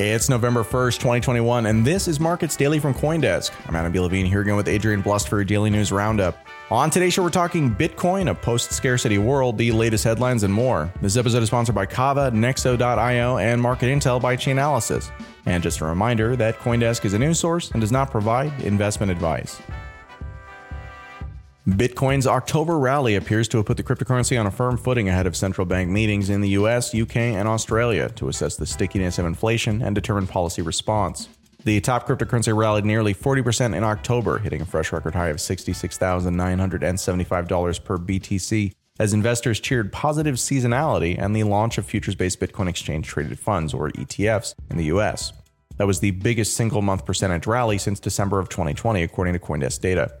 It's November 1st, 2021, and this is Markets Daily from Coindesk. I'm Adam B. Levine here again with Adrian Blust for your Daily News Roundup. On today's show, we're talking Bitcoin, a post scarcity world, the latest headlines, and more. This episode is sponsored by Kava, Nexo.io, and Market Intel by Chainalysis. And just a reminder that Coindesk is a news source and does not provide investment advice. Bitcoin's October rally appears to have put the cryptocurrency on a firm footing ahead of central bank meetings in the US, UK, and Australia to assess the stickiness of inflation and determine policy response. The top cryptocurrency rallied nearly 40% in October, hitting a fresh record high of $66,975 per BTC, as investors cheered positive seasonality and the launch of futures based Bitcoin exchange traded funds, or ETFs, in the US. That was the biggest single month percentage rally since December of 2020, according to Coindesk data.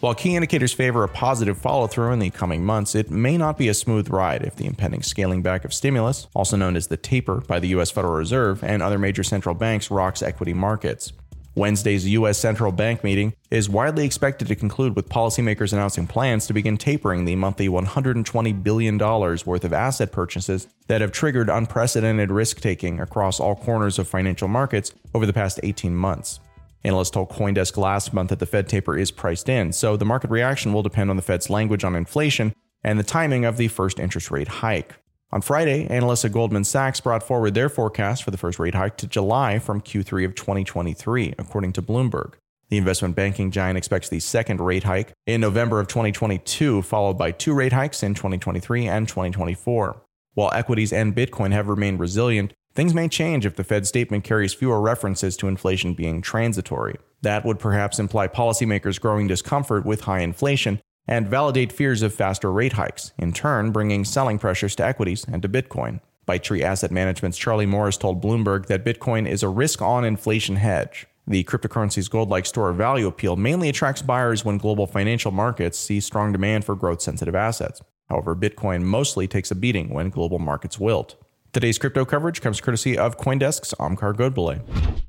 While key indicators favor a positive follow through in the coming months, it may not be a smooth ride if the impending scaling back of stimulus, also known as the taper by the U.S. Federal Reserve and other major central banks, rocks equity markets. Wednesday's U.S. central bank meeting is widely expected to conclude with policymakers announcing plans to begin tapering the monthly $120 billion worth of asset purchases that have triggered unprecedented risk taking across all corners of financial markets over the past 18 months. Analysts told Coindesk last month that the Fed taper is priced in, so the market reaction will depend on the Fed's language on inflation and the timing of the first interest rate hike. On Friday, analysts at Goldman Sachs brought forward their forecast for the first rate hike to July from Q3 of 2023, according to Bloomberg. The investment banking giant expects the second rate hike in November of 2022, followed by two rate hikes in 2023 and 2024. While equities and Bitcoin have remained resilient, Things may change if the Fed statement carries fewer references to inflation being transitory. That would perhaps imply policymakers' growing discomfort with high inflation and validate fears of faster rate hikes, in turn, bringing selling pressures to equities and to Bitcoin. Tree Asset Management's Charlie Morris told Bloomberg that Bitcoin is a risk on inflation hedge. The cryptocurrency's gold like store of value appeal mainly attracts buyers when global financial markets see strong demand for growth sensitive assets. However, Bitcoin mostly takes a beating when global markets wilt. Today's crypto coverage comes courtesy of Coindesk's Omkar Godbole.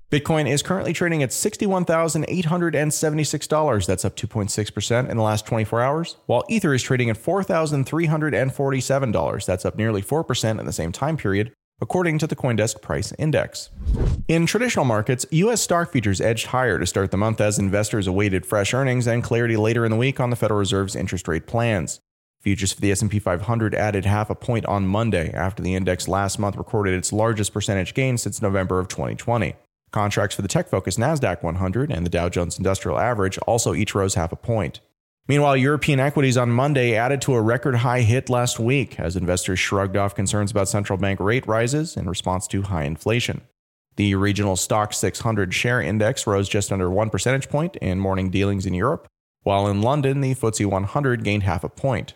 Bitcoin is currently trading at $61,876. That's up 2.6% in the last 24 hours, while Ether is trading at $4,347. That's up nearly 4% in the same time period, according to the Coindesk Price Index. In traditional markets, U.S. stock futures edged higher to start the month as investors awaited fresh earnings and clarity later in the week on the Federal Reserve's interest rate plans. Futures for the S&P 500 added half a point on Monday after the index last month recorded its largest percentage gain since November of 2020. Contracts for the tech-focused Nasdaq 100 and the Dow Jones Industrial Average also each rose half a point. Meanwhile, European equities on Monday added to a record high hit last week as investors shrugged off concerns about central bank rate rises in response to high inflation. The regional Stoxx 600 share index rose just under 1 percentage point in morning dealings in Europe, while in London the FTSE 100 gained half a point.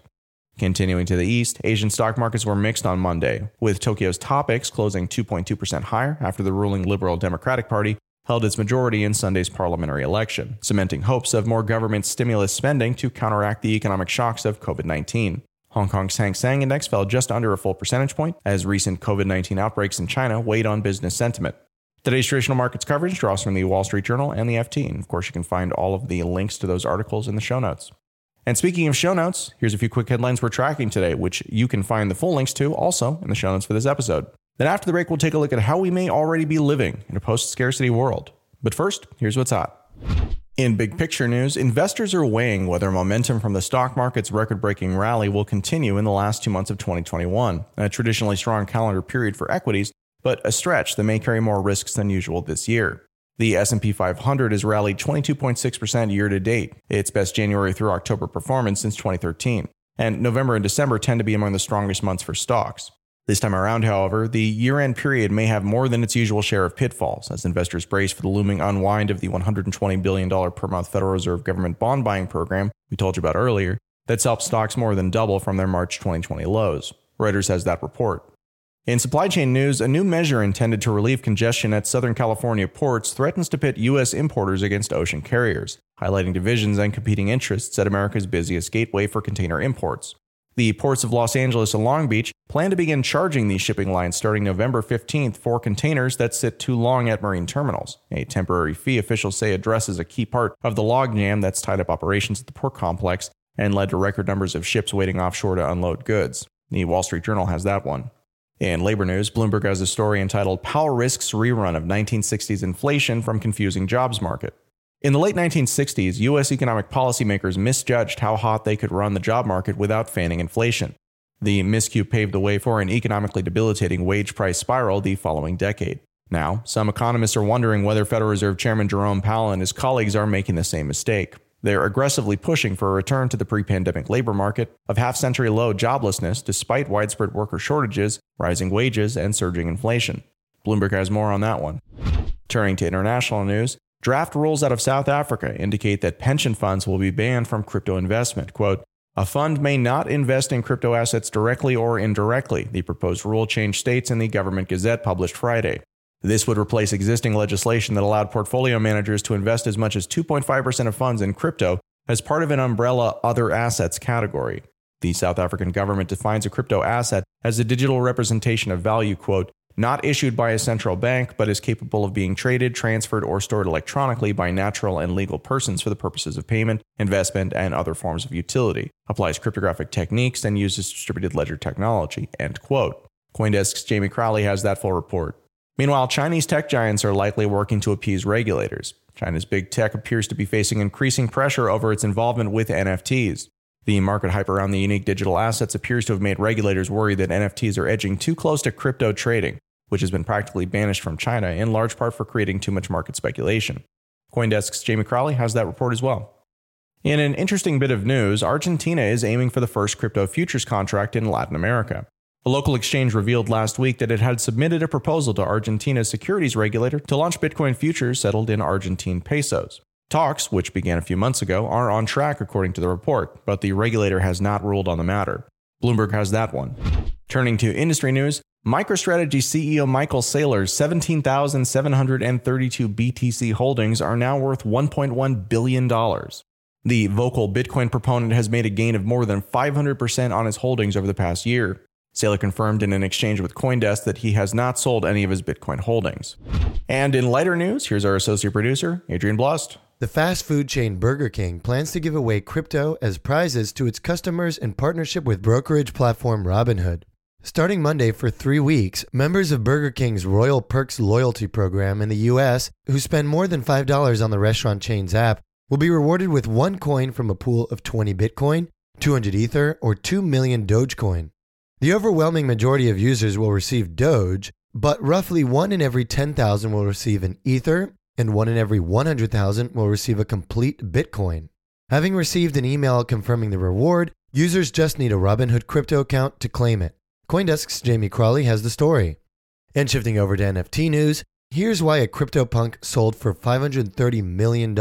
Continuing to the east, Asian stock markets were mixed on Monday, with Tokyo's Topix closing 2.2% higher after the ruling Liberal Democratic Party held its majority in Sunday's parliamentary election, cementing hopes of more government stimulus spending to counteract the economic shocks of COVID 19. Hong Kong's Hang Seng Index fell just under a full percentage point as recent COVID 19 outbreaks in China weighed on business sentiment. Today's traditional markets coverage draws from the Wall Street Journal and the FT. And of course, you can find all of the links to those articles in the show notes. And speaking of show notes, here's a few quick headlines we're tracking today, which you can find the full links to also in the show notes for this episode. Then after the break, we'll take a look at how we may already be living in a post scarcity world. But first, here's what's hot. In big picture news, investors are weighing whether momentum from the stock market's record breaking rally will continue in the last two months of 2021, a traditionally strong calendar period for equities, but a stretch that may carry more risks than usual this year. The S&P 500 has rallied 22.6% year to date, its best January through October performance since 2013. And November and December tend to be among the strongest months for stocks. This time around, however, the year end period may have more than its usual share of pitfalls as investors brace for the looming unwind of the $120 billion per month Federal Reserve government bond buying program we told you about earlier that's helped stocks more than double from their March 2020 lows. Reuters has that report. In supply chain news, a new measure intended to relieve congestion at Southern California ports threatens to pit U.S. importers against ocean carriers, highlighting divisions and competing interests at America's busiest gateway for container imports. The ports of Los Angeles and Long Beach plan to begin charging these shipping lines starting November 15th for containers that sit too long at marine terminals. A temporary fee officials say addresses a key part of the logjam that's tied up operations at the port complex and led to record numbers of ships waiting offshore to unload goods. The Wall Street Journal has that one. In labor news, Bloomberg has a story entitled Powell Risks Rerun of 1960s Inflation from Confusing Jobs Market. In the late 1960s, U.S. economic policymakers misjudged how hot they could run the job market without fanning inflation. The miscue paved the way for an economically debilitating wage price spiral the following decade. Now, some economists are wondering whether Federal Reserve Chairman Jerome Powell and his colleagues are making the same mistake. They're aggressively pushing for a return to the pre pandemic labor market of half century low joblessness despite widespread worker shortages, rising wages, and surging inflation. Bloomberg has more on that one. Turning to international news, draft rules out of South Africa indicate that pension funds will be banned from crypto investment. Quote, a fund may not invest in crypto assets directly or indirectly, the proposed rule change states in the Government Gazette published Friday. This would replace existing legislation that allowed portfolio managers to invest as much as 2.5% of funds in crypto as part of an umbrella other assets category. The South African government defines a crypto asset as a digital representation of value, quote, not issued by a central bank, but is capable of being traded, transferred, or stored electronically by natural and legal persons for the purposes of payment, investment, and other forms of utility, applies cryptographic techniques, and uses distributed ledger technology, end quote. Coindesk's Jamie Crawley has that full report. Meanwhile, Chinese tech giants are likely working to appease regulators. China's big tech appears to be facing increasing pressure over its involvement with NFTs. The market hype around the unique digital assets appears to have made regulators worry that NFTs are edging too close to crypto trading, which has been practically banished from China in large part for creating too much market speculation. Coindesk's Jamie Crawley has that report as well. In an interesting bit of news, Argentina is aiming for the first crypto futures contract in Latin America. A local exchange revealed last week that it had submitted a proposal to Argentina's securities regulator to launch Bitcoin futures settled in Argentine pesos. Talks, which began a few months ago, are on track according to the report, but the regulator has not ruled on the matter. Bloomberg has that one. Turning to industry news, MicroStrategy CEO Michael Saylor's 17,732 BTC holdings are now worth $1.1 billion. The vocal Bitcoin proponent has made a gain of more than 500% on his holdings over the past year. Saylor confirmed in an exchange with Coindesk that he has not sold any of his Bitcoin holdings. And in lighter news, here's our associate producer, Adrian Blust. The fast food chain Burger King plans to give away crypto as prizes to its customers in partnership with brokerage platform Robinhood. Starting Monday for three weeks, members of Burger King's Royal Perks loyalty program in the U.S. who spend more than $5 on the restaurant chain's app will be rewarded with one coin from a pool of 20 Bitcoin, 200 Ether, or 2 million Dogecoin. The overwhelming majority of users will receive Doge, but roughly 1 in every 10,000 will receive an Ether, and 1 in every 100,000 will receive a complete Bitcoin. Having received an email confirming the reward, users just need a Robinhood crypto account to claim it. Coindesk's Jamie Crawley has the story. And shifting over to NFT news, here's why a CryptoPunk sold for $530 million.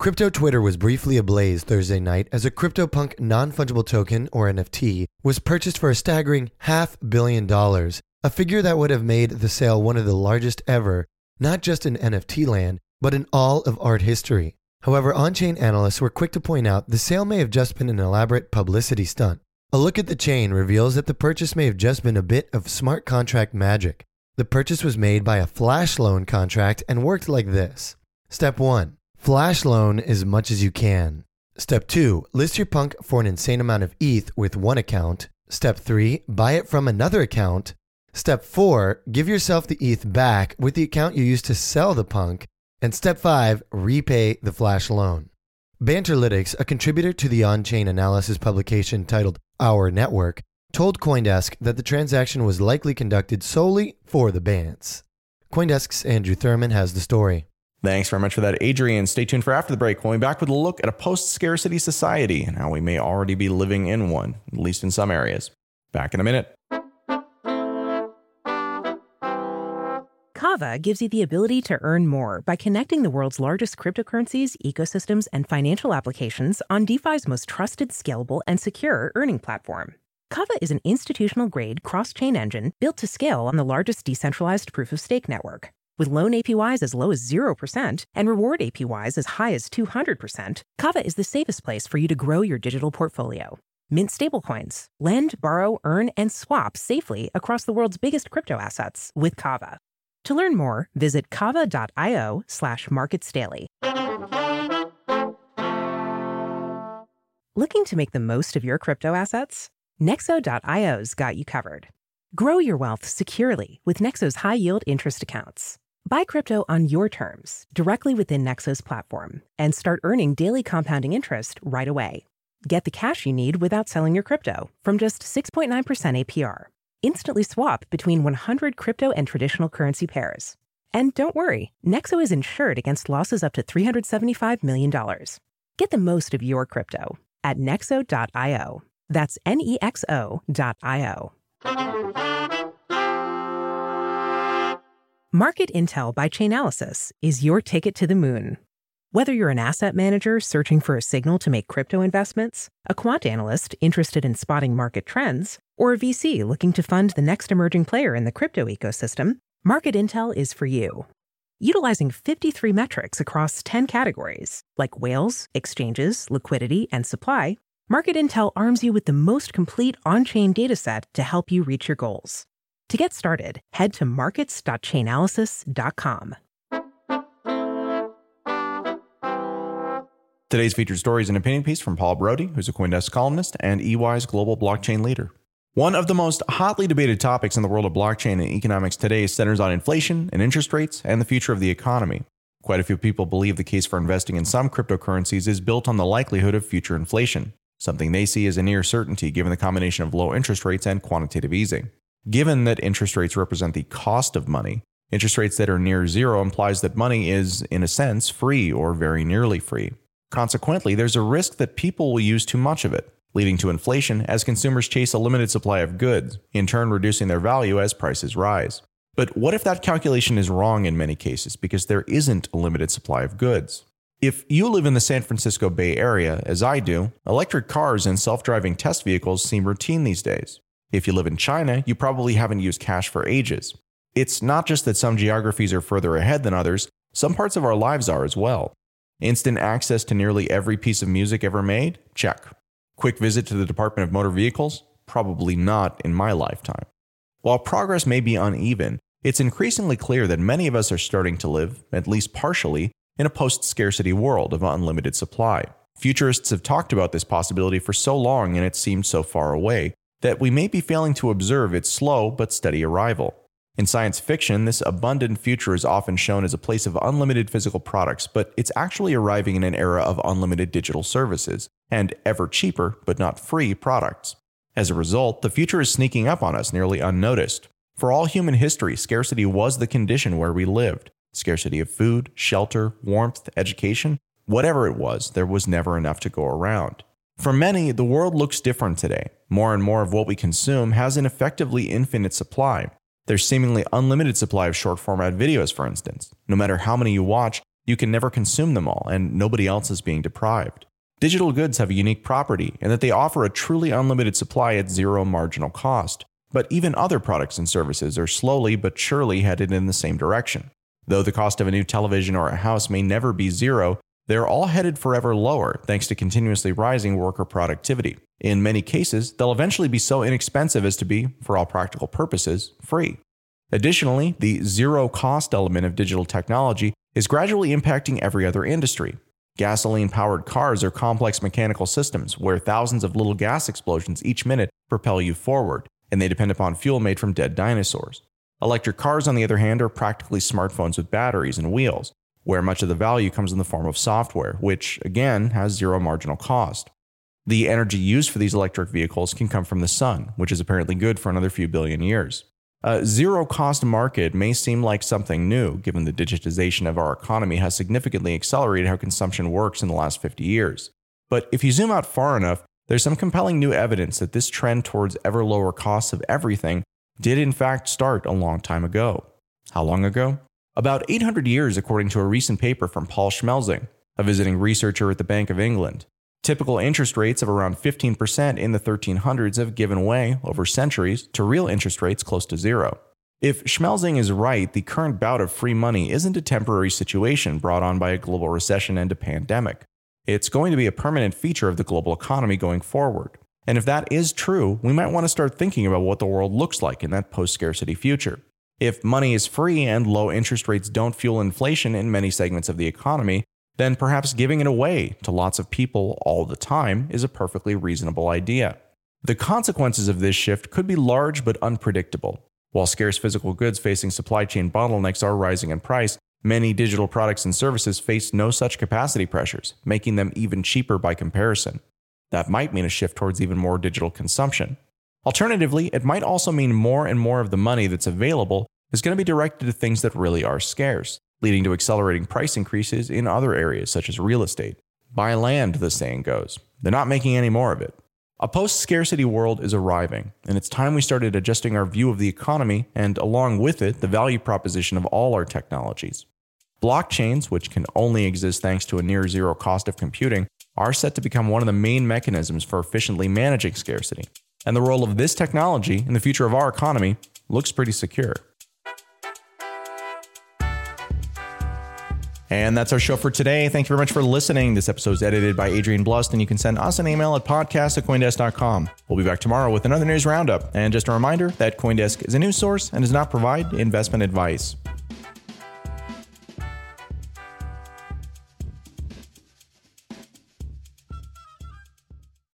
Crypto Twitter was briefly ablaze Thursday night as a CryptoPunk non fungible token, or NFT, was purchased for a staggering half billion dollars, a figure that would have made the sale one of the largest ever, not just in NFT land, but in all of art history. However, on chain analysts were quick to point out the sale may have just been an elaborate publicity stunt. A look at the chain reveals that the purchase may have just been a bit of smart contract magic. The purchase was made by a flash loan contract and worked like this Step 1 Flash loan as much as you can. Step 2. List your punk for an insane amount of ETH with one account. Step 3. Buy it from another account. Step 4. Give yourself the ETH back with the account you used to sell the punk. And step 5. Repay the flash loan. Banterlytics, a contributor to the on chain analysis publication titled Our Network, told Coindesk that the transaction was likely conducted solely for the Bants. Coindesk's Andrew Thurman has the story. Thanks very much for that, Adrian. Stay tuned for after the break when we back with a look at a post scarcity society and how we may already be living in one, at least in some areas. Back in a minute. Kava gives you the ability to earn more by connecting the world's largest cryptocurrencies, ecosystems, and financial applications on DeFi's most trusted, scalable, and secure earning platform. Kava is an institutional grade cross chain engine built to scale on the largest decentralized proof of stake network. With loan APYs as low as 0% and reward APYs as high as 200%, Kava is the safest place for you to grow your digital portfolio. Mint stablecoins, lend, borrow, earn, and swap safely across the world's biggest crypto assets with Kava. To learn more, visit kava.io slash marketsdaily. Looking to make the most of your crypto assets? Nexo.io's got you covered. Grow your wealth securely with Nexo's high yield interest accounts. Buy crypto on your terms directly within Nexo's platform and start earning daily compounding interest right away. Get the cash you need without selling your crypto from just 6.9% APR. Instantly swap between 100 crypto and traditional currency pairs. And don't worry, Nexo is insured against losses up to $375 million. Get the most of your crypto at nexo.io. That's N E X O.io. Market Intel by Chainalysis is your ticket to the moon. Whether you're an asset manager searching for a signal to make crypto investments, a quant analyst interested in spotting market trends, or a VC looking to fund the next emerging player in the crypto ecosystem, Market Intel is for you. Utilizing 53 metrics across 10 categories, like whales, exchanges, liquidity, and supply, Market Intel arms you with the most complete on chain dataset to help you reach your goals. To get started, head to markets.chainalysis.com. Today's featured story is an opinion piece from Paul Brody, who's a Coindesk columnist and EY's global blockchain leader. One of the most hotly debated topics in the world of blockchain and economics today centers on inflation and interest rates and the future of the economy. Quite a few people believe the case for investing in some cryptocurrencies is built on the likelihood of future inflation, something they see as a near certainty given the combination of low interest rates and quantitative easing. Given that interest rates represent the cost of money, interest rates that are near zero implies that money is, in a sense, free or very nearly free. Consequently, there's a risk that people will use too much of it, leading to inflation as consumers chase a limited supply of goods, in turn reducing their value as prices rise. But what if that calculation is wrong in many cases because there isn't a limited supply of goods? If you live in the San Francisco Bay Area, as I do, electric cars and self driving test vehicles seem routine these days. If you live in China, you probably haven't used cash for ages. It's not just that some geographies are further ahead than others, some parts of our lives are as well. Instant access to nearly every piece of music ever made? Check. Quick visit to the Department of Motor Vehicles? Probably not in my lifetime. While progress may be uneven, it's increasingly clear that many of us are starting to live, at least partially, in a post scarcity world of unlimited supply. Futurists have talked about this possibility for so long and it seemed so far away that we may be failing to observe its slow but steady arrival. In science fiction, this abundant future is often shown as a place of unlimited physical products, but it's actually arriving in an era of unlimited digital services and ever cheaper, but not free, products. As a result, the future is sneaking up on us nearly unnoticed. For all human history, scarcity was the condition where we lived. Scarcity of food, shelter, warmth, education, whatever it was, there was never enough to go around. For many, the world looks different today. More and more of what we consume has an effectively infinite supply, there's seemingly unlimited supply of short format videos, for instance. No matter how many you watch, you can never consume them all, and nobody else is being deprived. Digital goods have a unique property in that they offer a truly unlimited supply at zero marginal cost. But even other products and services are slowly but surely headed in the same direction. Though the cost of a new television or a house may never be zero, they're all headed forever lower thanks to continuously rising worker productivity. In many cases, they'll eventually be so inexpensive as to be, for all practical purposes, free. Additionally, the zero cost element of digital technology is gradually impacting every other industry. Gasoline powered cars are complex mechanical systems where thousands of little gas explosions each minute propel you forward, and they depend upon fuel made from dead dinosaurs. Electric cars, on the other hand, are practically smartphones with batteries and wheels, where much of the value comes in the form of software, which, again, has zero marginal cost. The energy used for these electric vehicles can come from the sun, which is apparently good for another few billion years. A zero cost market may seem like something new, given the digitization of our economy has significantly accelerated how consumption works in the last 50 years. But if you zoom out far enough, there's some compelling new evidence that this trend towards ever lower costs of everything did in fact start a long time ago. How long ago? About 800 years, according to a recent paper from Paul Schmelzing, a visiting researcher at the Bank of England. Typical interest rates of around 15% in the 1300s have given way over centuries to real interest rates close to zero. If Schmelzing is right, the current bout of free money isn't a temporary situation brought on by a global recession and a pandemic. It's going to be a permanent feature of the global economy going forward. And if that is true, we might want to start thinking about what the world looks like in that post scarcity future. If money is free and low interest rates don't fuel inflation in many segments of the economy, then perhaps giving it away to lots of people all the time is a perfectly reasonable idea. The consequences of this shift could be large but unpredictable. While scarce physical goods facing supply chain bottlenecks are rising in price, many digital products and services face no such capacity pressures, making them even cheaper by comparison. That might mean a shift towards even more digital consumption. Alternatively, it might also mean more and more of the money that's available is going to be directed to things that really are scarce, leading to accelerating price increases in other areas such as real estate. Buy land, the saying goes. They're not making any more of it. A post scarcity world is arriving, and it's time we started adjusting our view of the economy and, along with it, the value proposition of all our technologies. Blockchains, which can only exist thanks to a near zero cost of computing, are set to become one of the main mechanisms for efficiently managing scarcity. And the role of this technology in the future of our economy looks pretty secure. And that's our show for today. Thank you very much for listening. This episode is edited by Adrian Blust, and you can send us an email at podcast at Coindesk.com. We'll be back tomorrow with another news roundup. And just a reminder that Coindesk is a news source and does not provide investment advice.